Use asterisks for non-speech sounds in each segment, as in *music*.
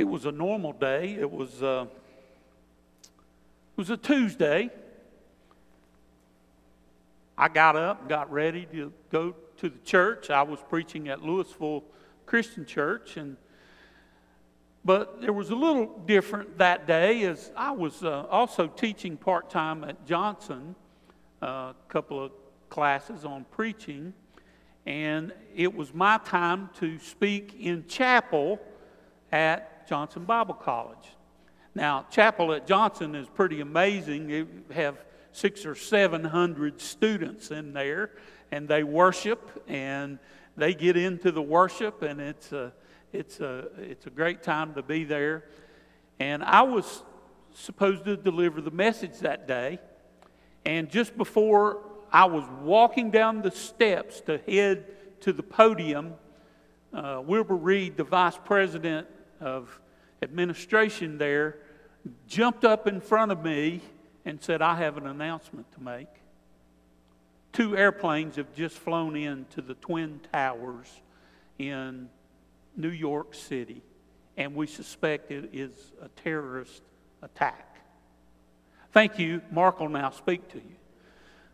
It was a normal day. It was, uh, it was a Tuesday. I got up, got ready to go to the church. I was preaching at Louisville Christian Church, and but there was a little different that day as I was uh, also teaching part time at Johnson, uh, a couple of classes on preaching, and it was my time to speak in chapel at Johnson Bible College. Now, chapel at Johnson is pretty amazing. They have six or seven hundred students in there, and they worship and they get into the worship, and it's a it's a it's a great time to be there. And I was supposed to deliver the message that day, and just before I was walking down the steps to head to the podium, uh, Wilbur Reed, the vice president of administration there, jumped up in front of me and said, I have an announcement to make. Two airplanes have just flown into the Twin Towers in New York City, and we suspect it is a terrorist attack. Thank you. Mark will now speak to you.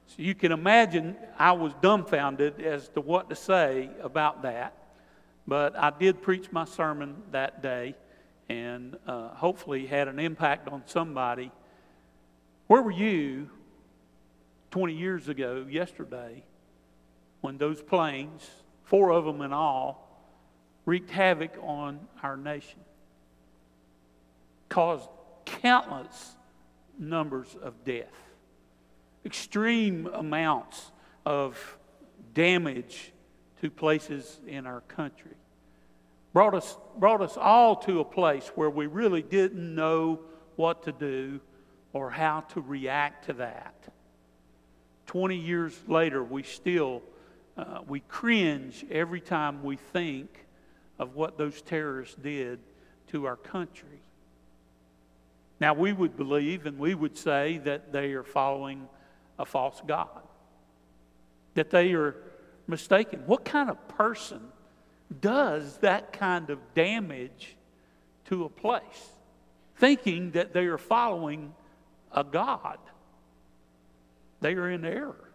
So you can imagine I was dumbfounded as to what to say about that. But I did preach my sermon that day and uh, hopefully had an impact on somebody. Where were you 20 years ago, yesterday, when those planes, four of them in all, wreaked havoc on our nation? Caused countless numbers of death, extreme amounts of damage to places in our country brought us, brought us all to a place where we really didn't know what to do or how to react to that. 20 years later, we still uh, we cringe every time we think of what those terrorists did to our country. Now, we would believe and we would say that they are following a false God, that they are mistaken. What kind of person does that kind of damage to a place, thinking that they are following a God. They are in error.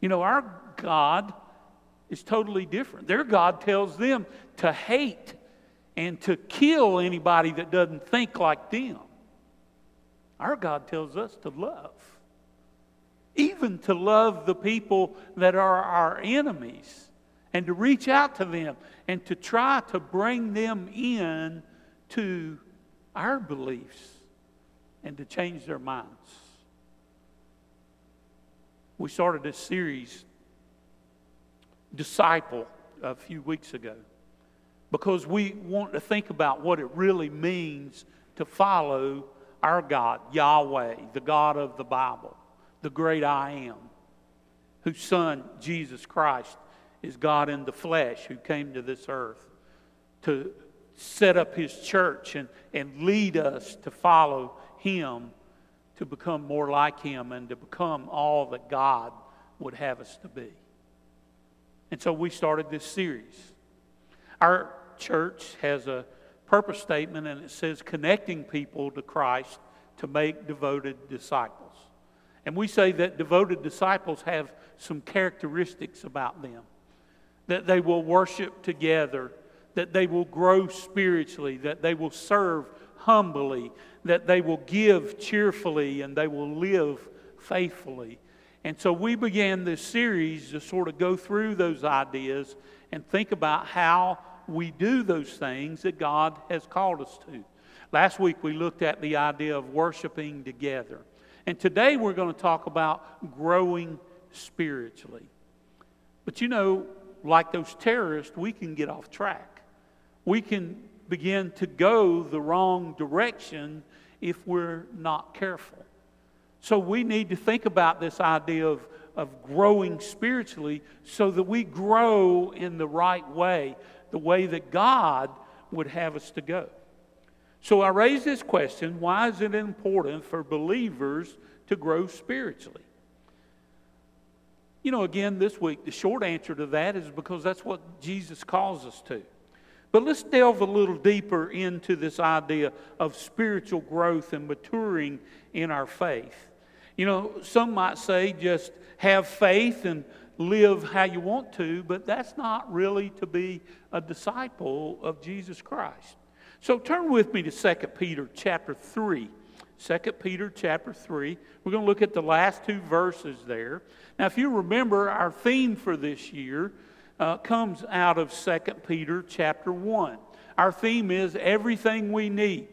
You know, our God is totally different. Their God tells them to hate and to kill anybody that doesn't think like them. Our God tells us to love, even to love the people that are our enemies and to reach out to them and to try to bring them in to our beliefs and to change their minds. We started this series, Disciple, a few weeks ago because we want to think about what it really means to follow our God, Yahweh, the God of the Bible, the great I am, whose Son, Jesus Christ, is God in the flesh who came to this earth to set up his church and, and lead us to follow him to become more like him and to become all that God would have us to be. And so we started this series. Our church has a purpose statement and it says connecting people to Christ to make devoted disciples. And we say that devoted disciples have some characteristics about them that they will worship together, that they will grow spiritually, that they will serve humbly, that they will give cheerfully, and they will live faithfully. And so we began this series to sort of go through those ideas and think about how we do those things that God has called us to. Last week we looked at the idea of worshiping together. And today we're going to talk about growing spiritually. But you know, like those terrorists, we can get off track. We can begin to go the wrong direction if we're not careful. So we need to think about this idea of, of growing spiritually so that we grow in the right way, the way that God would have us to go. So I raise this question why is it important for believers to grow spiritually? You know, again, this week, the short answer to that is because that's what Jesus calls us to. But let's delve a little deeper into this idea of spiritual growth and maturing in our faith. You know, some might say just have faith and live how you want to, but that's not really to be a disciple of Jesus Christ. So turn with me to 2 Peter chapter 3. 2 Peter chapter 3. We're going to look at the last two verses there. Now, if you remember, our theme for this year uh, comes out of 2 Peter chapter 1. Our theme is everything we need.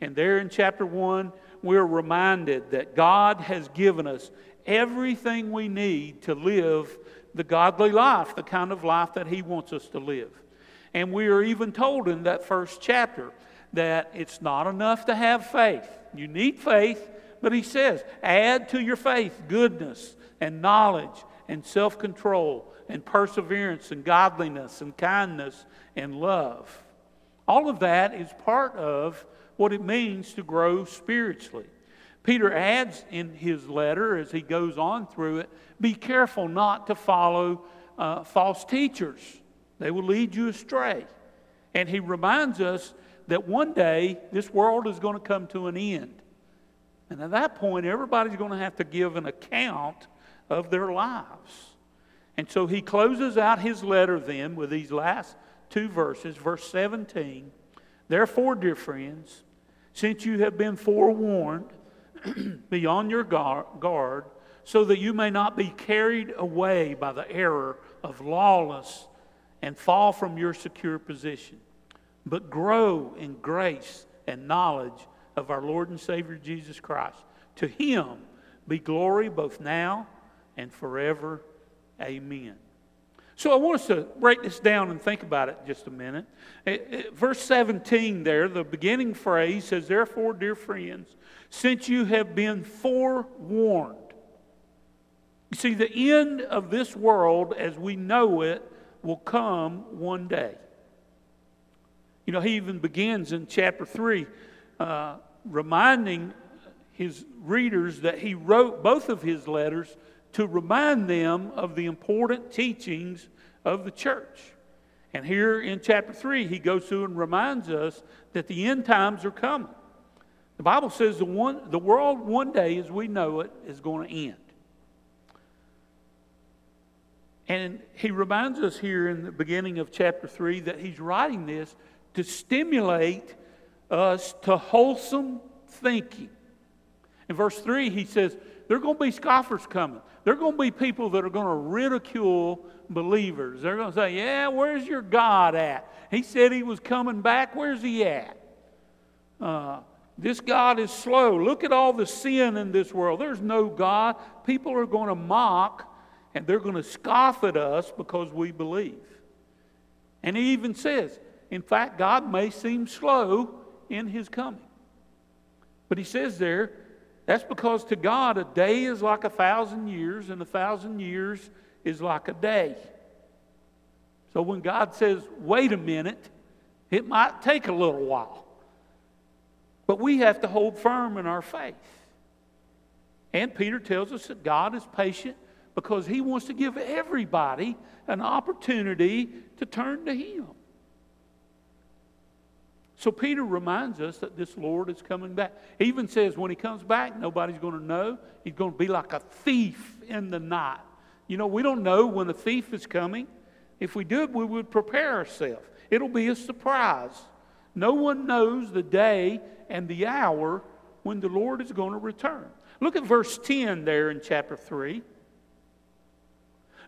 And there in chapter 1, we're reminded that God has given us everything we need to live the godly life, the kind of life that He wants us to live. And we are even told in that first chapter that it's not enough to have faith. You need faith, but He says, add to your faith goodness and knowledge and self control and perseverance and godliness and kindness and love. All of that is part of what it means to grow spiritually. Peter adds in his letter as he goes on through it be careful not to follow uh, false teachers, they will lead you astray. And he reminds us that one day this world is going to come to an end. And at that point, everybody's going to have to give an account of their lives. And so he closes out his letter then with these last two verses, verse 17. Therefore, dear friends, since you have been forewarned, *clears throat* be on your guard, so that you may not be carried away by the error of lawless and fall from your secure position, but grow in grace and knowledge of our Lord and Savior Jesus Christ. To him be glory both now and forever. Amen. So I want us to break this down and think about it just a minute. Eh, eh, verse 17 there, the beginning phrase says, Therefore, dear friends, since you have been forewarned. You see, the end of this world as we know it will come one day. You know, he even begins in chapter 3 uh, reminding his readers that he wrote both of his letters to remind them of the important teachings of the church. And here in chapter 3, he goes through and reminds us that the end times are coming. The Bible says the, one, the world one day, as we know it, is going to end. And he reminds us here in the beginning of chapter 3 that he's writing this to stimulate us to wholesome thinking. In verse 3, he says, There are going to be scoffers coming. There are going to be people that are going to ridicule believers. They're going to say, Yeah, where's your God at? He said he was coming back. Where's he at? Uh, this God is slow. Look at all the sin in this world. There's no God. People are going to mock and they're going to scoff at us because we believe. And he even says, in fact, God may seem slow in his coming. But he says there, that's because to God, a day is like a thousand years, and a thousand years is like a day. So when God says, wait a minute, it might take a little while. But we have to hold firm in our faith. And Peter tells us that God is patient because he wants to give everybody an opportunity to turn to him. So Peter reminds us that this Lord is coming back. He even says when he comes back, nobody's going to know. He's going to be like a thief in the night. You know, we don't know when a thief is coming. If we did, we would prepare ourselves. It'll be a surprise. No one knows the day and the hour when the Lord is going to return. Look at verse 10 there in chapter 3.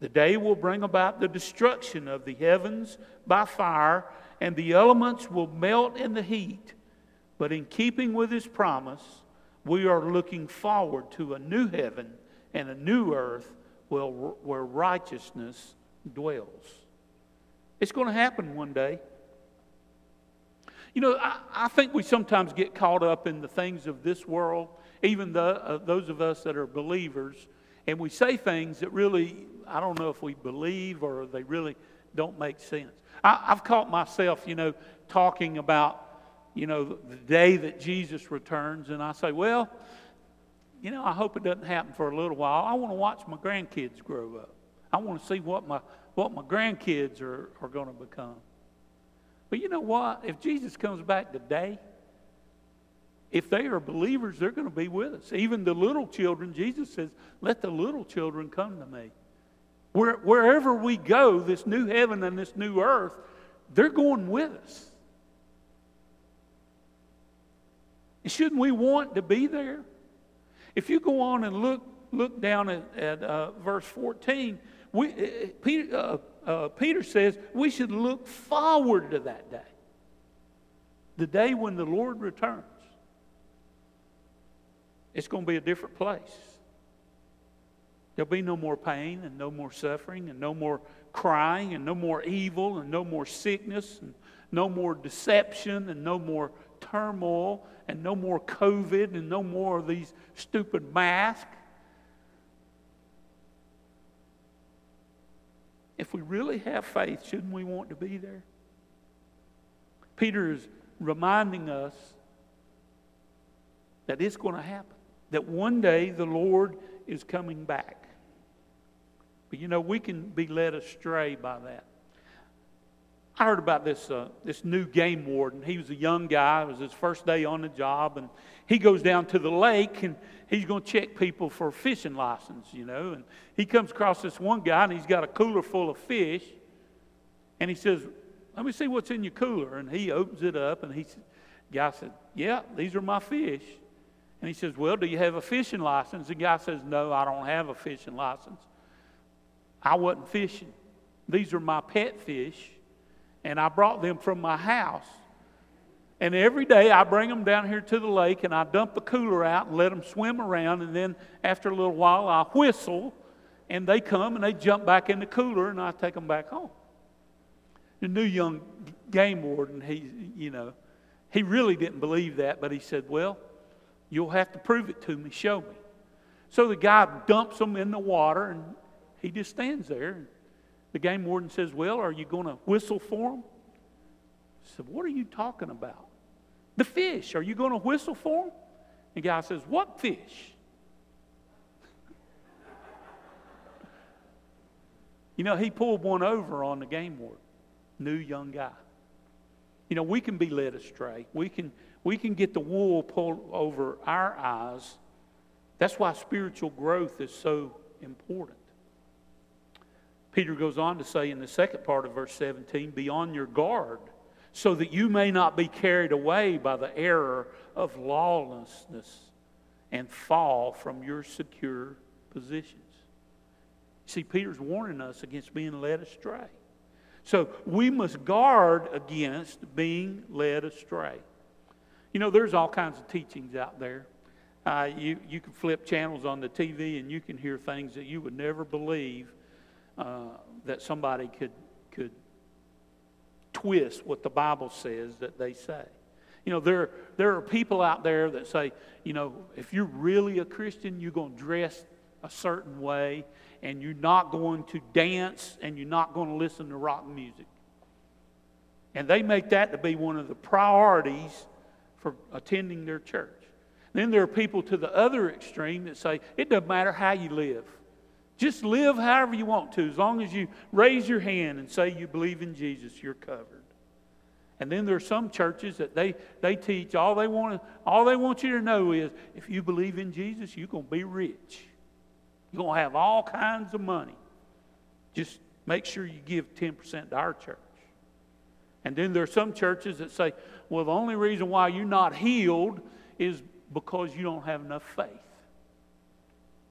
The day will bring about the destruction of the heavens by fire, and the elements will melt in the heat. But in keeping with his promise, we are looking forward to a new heaven and a new earth where, where righteousness dwells. It's going to happen one day. You know, I, I think we sometimes get caught up in the things of this world, even the, uh, those of us that are believers, and we say things that really, I don't know if we believe or they really don't make sense. I, I've caught myself, you know, talking about, you know, the day that Jesus returns, and I say, well, you know, I hope it doesn't happen for a little while. I want to watch my grandkids grow up. I want to see what my, what my grandkids are, are going to become. But you know what? If Jesus comes back today, if they are believers, they're going to be with us. Even the little children, Jesus says, let the little children come to me. Where, wherever we go, this new heaven and this new earth, they're going with us. And shouldn't we want to be there? If you go on and look, look down at, at uh, verse 14, we, uh, Peter, uh, uh, Peter says we should look forward to that day. The day when the Lord returns. It's going to be a different place. There'll be no more pain and no more suffering and no more crying and no more evil and no more sickness and no more deception and no more turmoil and no more COVID and no more of these stupid masks. If we really have faith, shouldn't we want to be there? Peter is reminding us that it's going to happen, that one day the Lord is coming back. But you know, we can be led astray by that. I heard about this, uh, this new game warden. He was a young guy. It was his first day on the job. And he goes down to the lake and he's going to check people for a fishing license, you know. And he comes across this one guy and he's got a cooler full of fish. And he says, Let me see what's in your cooler. And he opens it up and he, guy said, Yeah, these are my fish. And he says, Well, do you have a fishing license? The guy says, No, I don't have a fishing license. I wasn't fishing. These are my pet fish and I brought them from my house. And every day I bring them down here to the lake and I dump the cooler out and let them swim around. And then after a little while, I whistle and they come and they jump back in the cooler and I take them back home. The new young game warden, he, you know, he really didn't believe that, but he said, Well, you'll have to prove it to me. Show me. So the guy dumps them in the water and he just stands there. The game warden says, Well, are you going to whistle for him? I said, What are you talking about? The fish. Are you going to whistle for them? The guy says, What fish? you know, he pulled one over on the game warden, new young guy. You know, we can be led astray. We can, we can get the wool pulled over our eyes. That's why spiritual growth is so important. Peter goes on to say in the second part of verse 17, be on your guard so that you may not be carried away by the error of lawlessness and fall from your secure positions. See, Peter's warning us against being led astray. So we must guard against being led astray. You know, there's all kinds of teachings out there. Uh, you, you can flip channels on the TV and you can hear things that you would never believe uh, that somebody could, could twist what the Bible says that they say. You know, there, there are people out there that say, you know, if you're really a Christian, you're going to dress a certain way, and you're not going to dance, and you're not going to listen to rock music. And they make that to be one of the priorities for attending their church. Then there are people to the other extreme that say, it doesn't matter how you live. Just live however you want to. As long as you raise your hand and say you believe in Jesus, you're covered. And then there are some churches that they, they teach all they want all they want you to know is if you believe in Jesus, you're going to be rich. You're going to have all kinds of money. Just make sure you give 10% to our church. And then there are some churches that say, well, the only reason why you're not healed is because you don't have enough faith.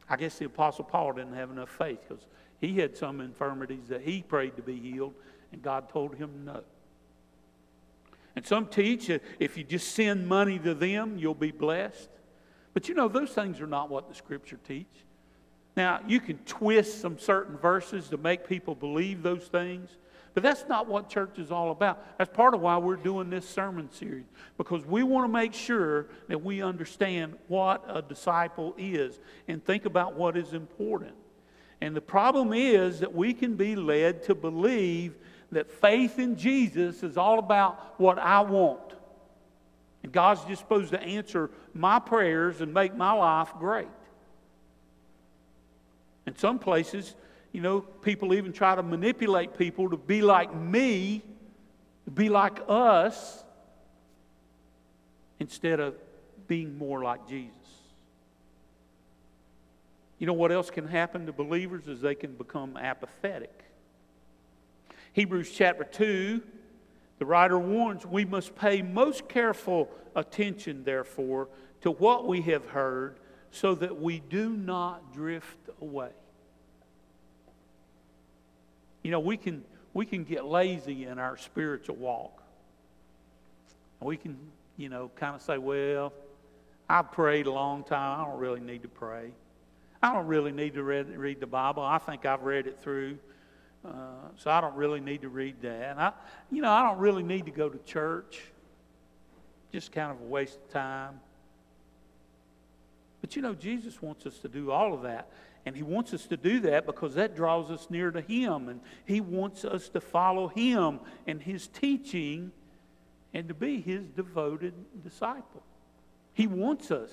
I guess the Apostle Paul didn't have enough faith because he had some infirmities that he prayed to be healed, and God told him no. And some teach if you just send money to them, you'll be blessed. But you know, those things are not what the Scripture teach. Now, you can twist some certain verses to make people believe those things, But that's not what church is all about. That's part of why we're doing this sermon series, because we want to make sure that we understand what a disciple is and think about what is important. And the problem is that we can be led to believe that faith in Jesus is all about what I want. And God's just supposed to answer my prayers and make my life great. In some places, you know, people even try to manipulate people to be like me, to be like us, instead of being more like Jesus. You know what else can happen to believers is they can become apathetic. Hebrews chapter 2, the writer warns we must pay most careful attention, therefore, to what we have heard so that we do not drift away. You know, we can, we can get lazy in our spiritual walk. We can, you know, kind of say, well, I've prayed a long time. I don't really need to pray. I don't really need to read, read the Bible. I think I've read it through. Uh, so I don't really need to read that. And I, you know, I don't really need to go to church. Just kind of a waste of time. But you know, Jesus wants us to do all of that. And He wants us to do that because that draws us near to Him. And He wants us to follow Him and His teaching and to be His devoted disciple. He wants us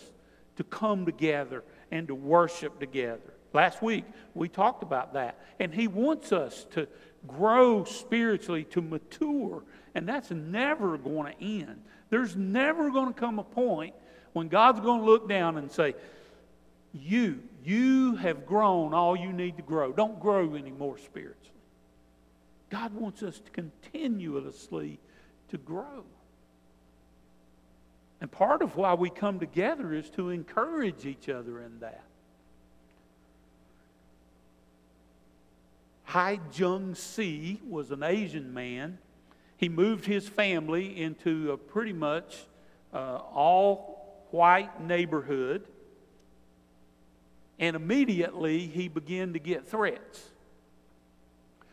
to come together and to worship together. Last week, we talked about that. And He wants us to grow spiritually, to mature. And that's never going to end. There's never going to come a point when God's going to look down and say, You, you have grown all you need to grow. Don't grow anymore spiritually. God wants us to continuously to grow. And part of why we come together is to encourage each other in that. Hai Jung Si was an Asian man. He moved his family into a pretty much uh, all white neighborhood, and immediately he began to get threats.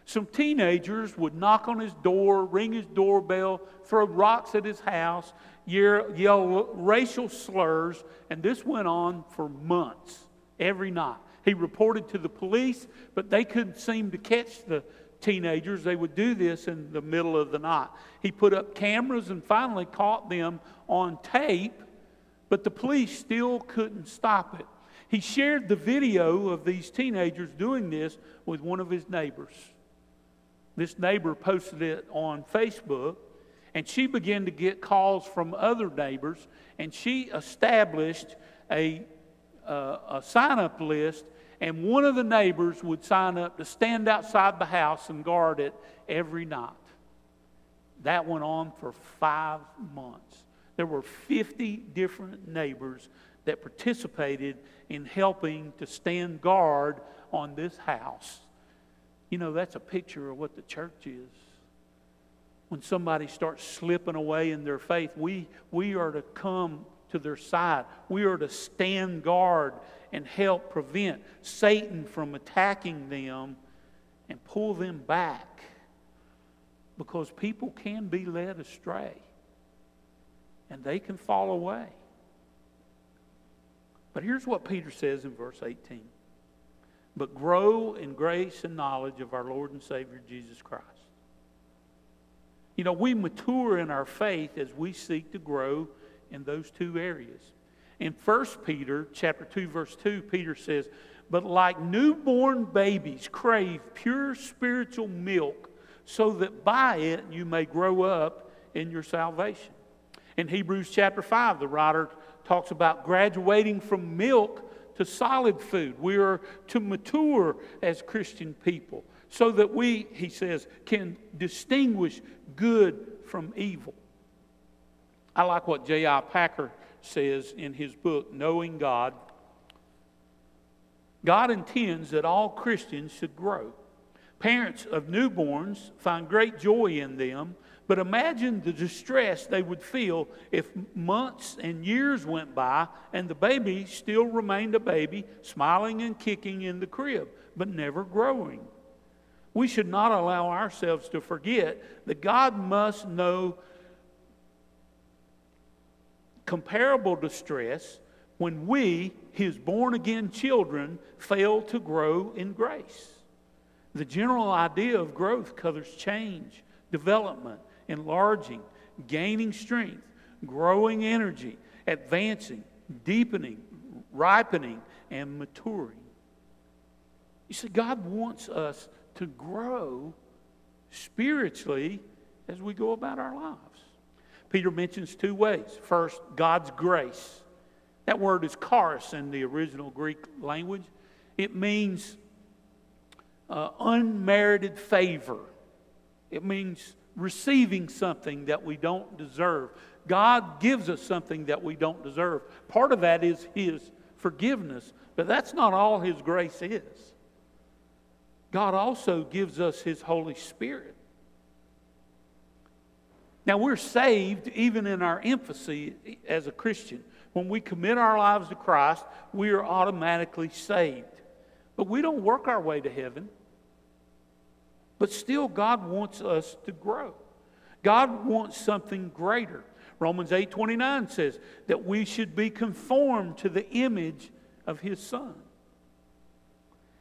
Some teenagers would knock on his door, ring his doorbell, throw rocks at his house, yell, racial slurs, and this went on for months, every night. He reported to the police, but they couldn't seem to catch the teenagers. They would do this in the middle of the night. He put up cameras and finally caught them on tape but the police still couldn't stop it. He shared the video of these teenagers doing this with one of his neighbors. This neighbor posted it on Facebook, and she began to get calls from other neighbors, and she established a, uh, a sign up list. And one of the neighbors would sign up to stand outside the house and guard it every night. That went on for five months. There were 50 different neighbors that participated in helping to stand guard on this house. You know, that's a picture of what the church is. When somebody starts slipping away in their faith, we, we are to come to their side. We are to stand guard and help prevent Satan from attacking them and pull them back because people can be led astray and they can fall away. But here's what Peter says in verse 18 But grow in grace and knowledge of our Lord and Savior Jesus Christ. You know, we mature in our faith as we seek to grow in those two areas. In 1 Peter chapter 2 verse 2 Peter says, "But like newborn babies crave pure spiritual milk so that by it you may grow up in your salvation." In Hebrews chapter 5, the writer talks about graduating from milk to solid food. We are to mature as Christian people so that we, he says, can distinguish good from evil. I like what J.I. Packer says in his book, Knowing God. God intends that all Christians should grow. Parents of newborns find great joy in them but imagine the distress they would feel if months and years went by and the baby still remained a baby, smiling and kicking in the crib, but never growing. We should not allow ourselves to forget that God must know comparable distress when we, his born again children, fail to grow in grace. The general idea of growth covers change, development, enlarging, gaining strength, growing energy, advancing, deepening, ripening, and maturing. You see, God wants us to grow spiritually as we go about our lives. Peter mentions two ways. First, God's grace. That word is charis in the original Greek language. It means uh, unmerited favor. It means receiving something that we don't deserve. God gives us something that we don't deserve. Part of that is His forgiveness, but that's not all His grace is. God also gives us His Holy Spirit. Now, we're saved even in our infancy as a Christian. When we commit our lives to Christ, we are automatically saved. But we don't work our way to heaven. But still, God wants us to grow. God wants something greater. Romans 8 29 says that we should be conformed to the image of His Son.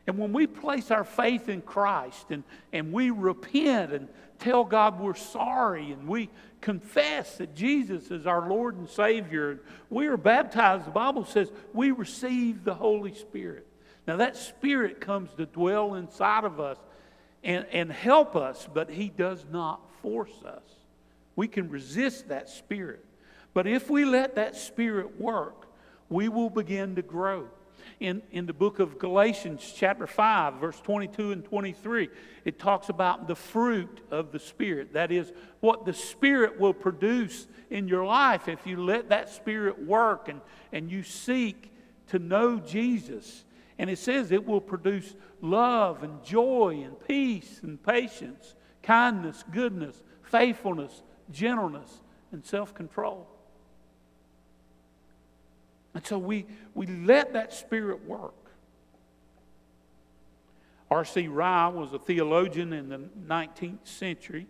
And when we place our faith in Christ and, and we repent and tell God we're sorry and we confess that Jesus is our Lord and Savior, and we are baptized, the Bible says we receive the Holy Spirit. Now, that Spirit comes to dwell inside of us and, and help us, but He does not force us. We can resist that Spirit. But if we let that Spirit work, we will begin to grow in, in the book of Galatians, chapter 5, verse 22 and 23, it talks about the fruit of the Spirit. That is, what the Spirit will produce in your life if you let that Spirit work and, and you seek to know Jesus. And it says it will produce love and joy and peace and patience, kindness, goodness, faithfulness, gentleness, and self control. And so we, we let that Spirit work. R.C. Ryle was a theologian in the 19th century.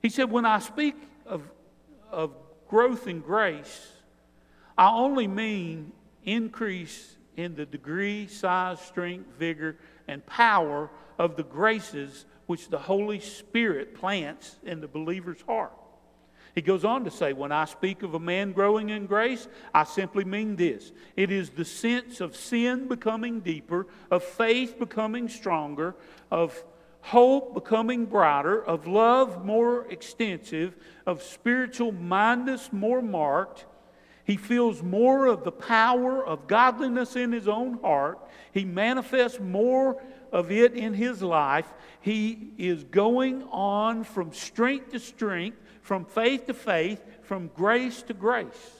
He said, When I speak of, of growth in grace, I only mean increase in the degree, size, strength, vigor, and power of the graces which the Holy Spirit plants in the believer's heart. He goes on to say, When I speak of a man growing in grace, I simply mean this it is the sense of sin becoming deeper, of faith becoming stronger, of hope becoming brighter, of love more extensive, of spiritual mindedness more marked. He feels more of the power of godliness in his own heart. He manifests more of it in his life. He is going on from strength to strength from faith to faith, from grace to grace.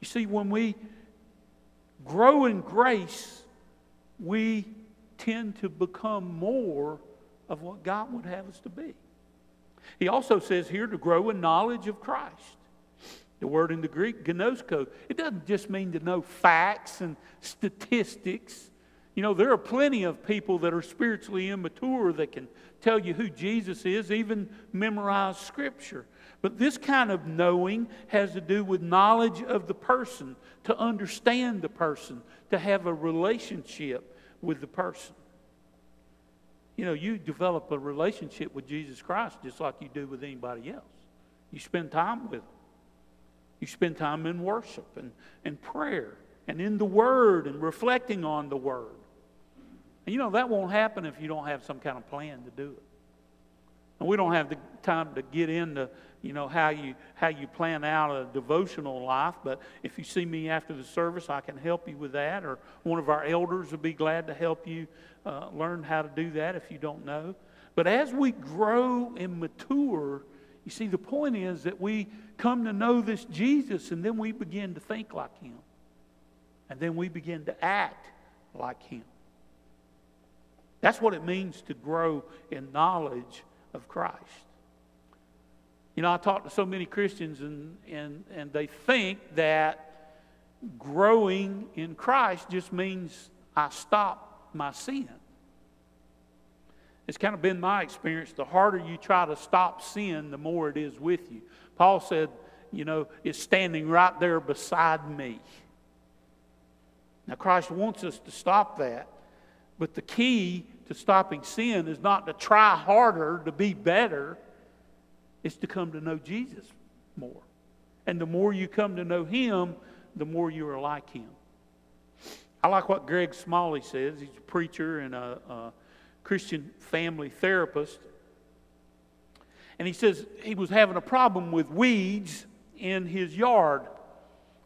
You see, when we grow in grace, we tend to become more of what God would have us to be. He also says here to grow in knowledge of Christ. The word in the Greek, gnosko, it doesn't just mean to know facts and statistics. You know, there are plenty of people that are spiritually immature that can tell you who Jesus is, even memorize Scripture. But this kind of knowing has to do with knowledge of the person, to understand the person, to have a relationship with the person. You know, you develop a relationship with Jesus Christ just like you do with anybody else. You spend time with him. You spend time in worship and, and prayer and in the Word and reflecting on the Word. And you know, that won't happen if you don't have some kind of plan to do it. And we don't have the time to get into, you know, how you how you plan out a devotional life, but if you see me after the service, I can help you with that, or one of our elders would be glad to help you uh, learn how to do that if you don't know. But as we grow and mature, you see, the point is that we come to know this Jesus, and then we begin to think like Him, and then we begin to act like Him. That's what it means to grow in knowledge of Christ. You know, I talk to so many Christians, and, and, and they think that growing in Christ just means I stop my sin. It's kind of been my experience. The harder you try to stop sin, the more it is with you. Paul said, you know, it's standing right there beside me. Now, Christ wants us to stop that. But the key to stopping sin is not to try harder to be better, it's to come to know Jesus more. And the more you come to know Him, the more you are like Him. I like what Greg Smalley says. He's a preacher and a, Christian family therapist. And he says he was having a problem with weeds in his yard.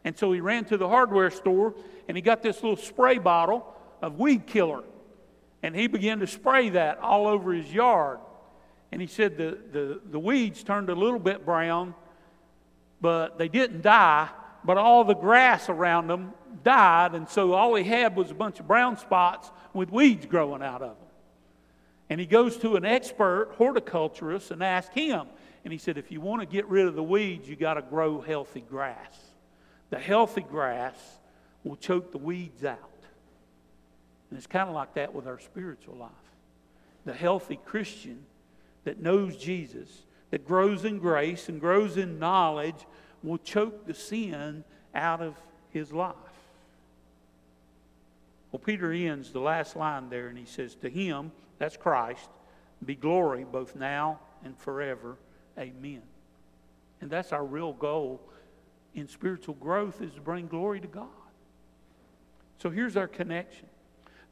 And so he ran to the hardware store and he got this little spray bottle of weed killer. And he began to spray that all over his yard. And he said the, the, the weeds turned a little bit brown, but they didn't die. But all the grass around them died. And so all he had was a bunch of brown spots with weeds growing out of them. And he goes to an expert horticulturist and asks him. And he said, if you want to get rid of the weeds, you got to grow healthy grass. The healthy grass will choke the weeds out. And it's kind of like that with our spiritual life. The healthy Christian that knows Jesus, that grows in grace and grows in knowledge, will choke the sin out of his life. Well, Peter ends the last line there and he says, To him, that's Christ, be glory both now and forever. Amen. And that's our real goal in spiritual growth is to bring glory to God. So here's our connection.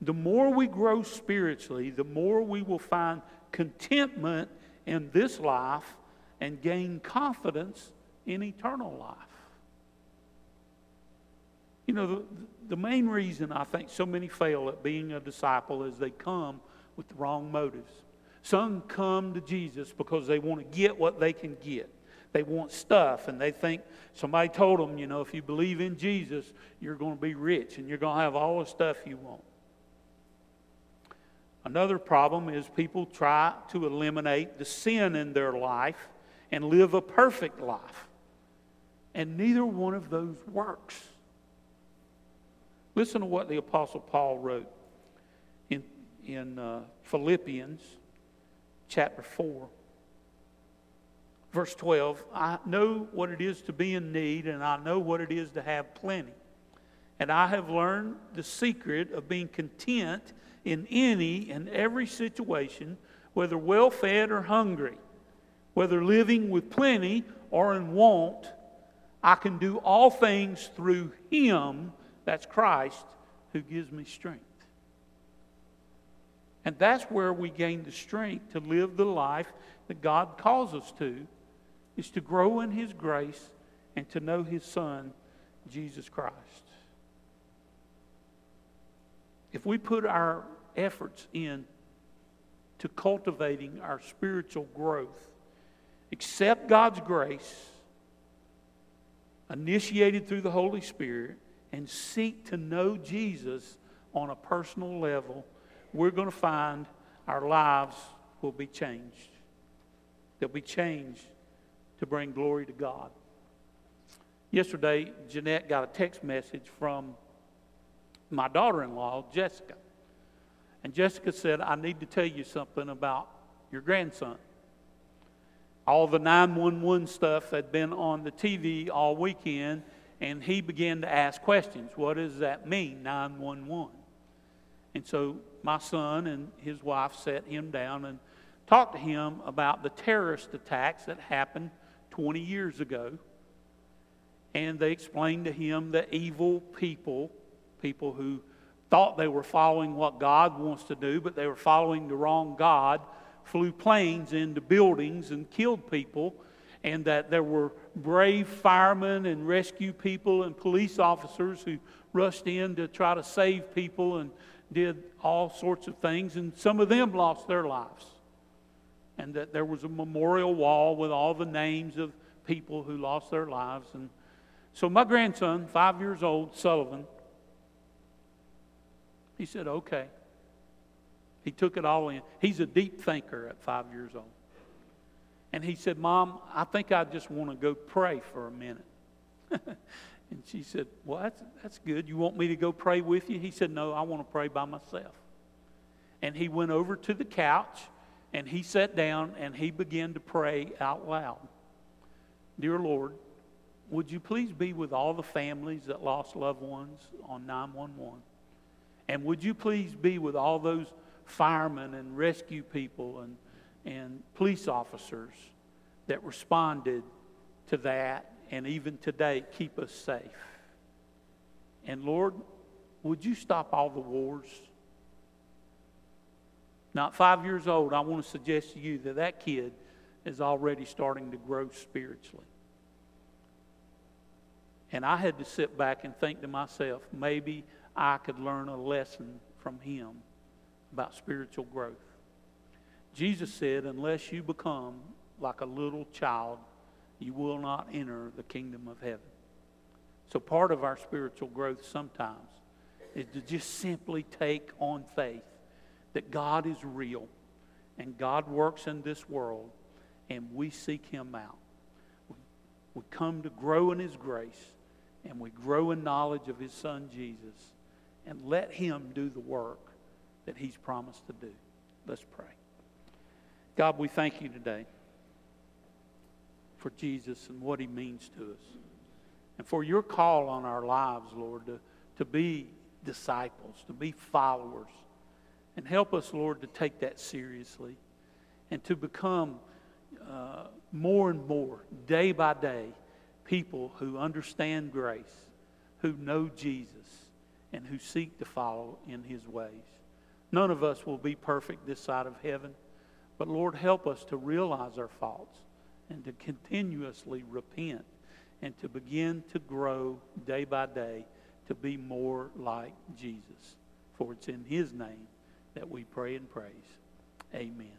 The more we grow spiritually, the more we will find contentment in this life and gain confidence in eternal life. You know, the, the main reason I think so many fail at being a disciple is they come with the wrong motives. Some come to Jesus because they want to get what they can get. They want stuff, and they think somebody told them, you know, if you believe in Jesus, you're going to be rich and you're going to have all the stuff you want. Another problem is people try to eliminate the sin in their life and live a perfect life. And neither one of those works. Listen to what the Apostle Paul wrote in, uh, Philippians chapter 4. Verse 12 I know what it is to be in need, and I know what it is to have plenty. And I have learned the secret of being content in any and every situation, whether well fed or hungry, whether living with plenty or in want. I can do all things through Him, that's Christ, who gives me strength. And that's where we gain the strength to live the life that God calls us to, is to grow in His grace and to know His Son, Jesus Christ. If we put our efforts in to cultivating our spiritual growth, accept God's grace, initiated through the Holy Spirit, and seek to know Jesus on a personal level, we're going to find our lives will be changed. They'll be changed to bring glory to God. Yesterday, Jeanette got a text message from my daughter in law, Jessica. And Jessica said, I need to tell you something about your grandson. All the 911 stuff had been on the TV all weekend, and he began to ask questions. What does that mean, 911? And so my son and his wife sat him down and talked to him about the terrorist attacks that happened 20 years ago. And they explained to him that evil people, people who thought they were following what God wants to do, but they were following the wrong God, flew planes into buildings and killed people, and that there were brave firemen and rescue people and police officers who rushed in to try to save people and did all sorts of things, and some of them lost their lives. And that there was a memorial wall with all the names of people who lost their lives. And so my grandson, five years old, Sullivan, he said, okay. He took it all in. He's a deep thinker at five years old. And he said, Mom, I think I just want to go pray for a minute. *laughs* And she said, Well, that's, that's good. You want me to go pray with you? He said, No, I want to pray by myself. And he went over to the couch And he sat down and he began to pray out loud. Dear Lord, would you please be with all the families that lost loved ones on 911? And would you please be with all those firemen and rescue people and, and police officers that responded to that and even today keep us safe? And Lord, would you stop all the wars? Not five years old, I want to suggest to you that that kid is already starting to grow spiritually. And I had to sit back and think to myself, maybe I could learn a lesson from him about spiritual growth. Jesus said, unless you become like a little child, you will not enter the kingdom of heaven. So, part of our spiritual growth sometimes is to just simply take on faith that God is real and God works in this world and we seek Him out. We come to grow in His grace and we grow in knowledge of His Son Jesus and let Him do the work that He's promised to do. Let's pray. God, we thank you today for Jesus and what He means to us and for your call on our lives, Lord, to, to be disciples, to be followers. And help us, Lord, to take that seriously and to become uh, more and more, day by day, people who understand grace, who know Jesus, and who seek to follow in his ways. None of us will be perfect this side of heaven, but Lord, help us to realize our faults and to continuously repent and to begin to grow day by day to be more like Jesus. For it's in his name that we pray and praise. Amen.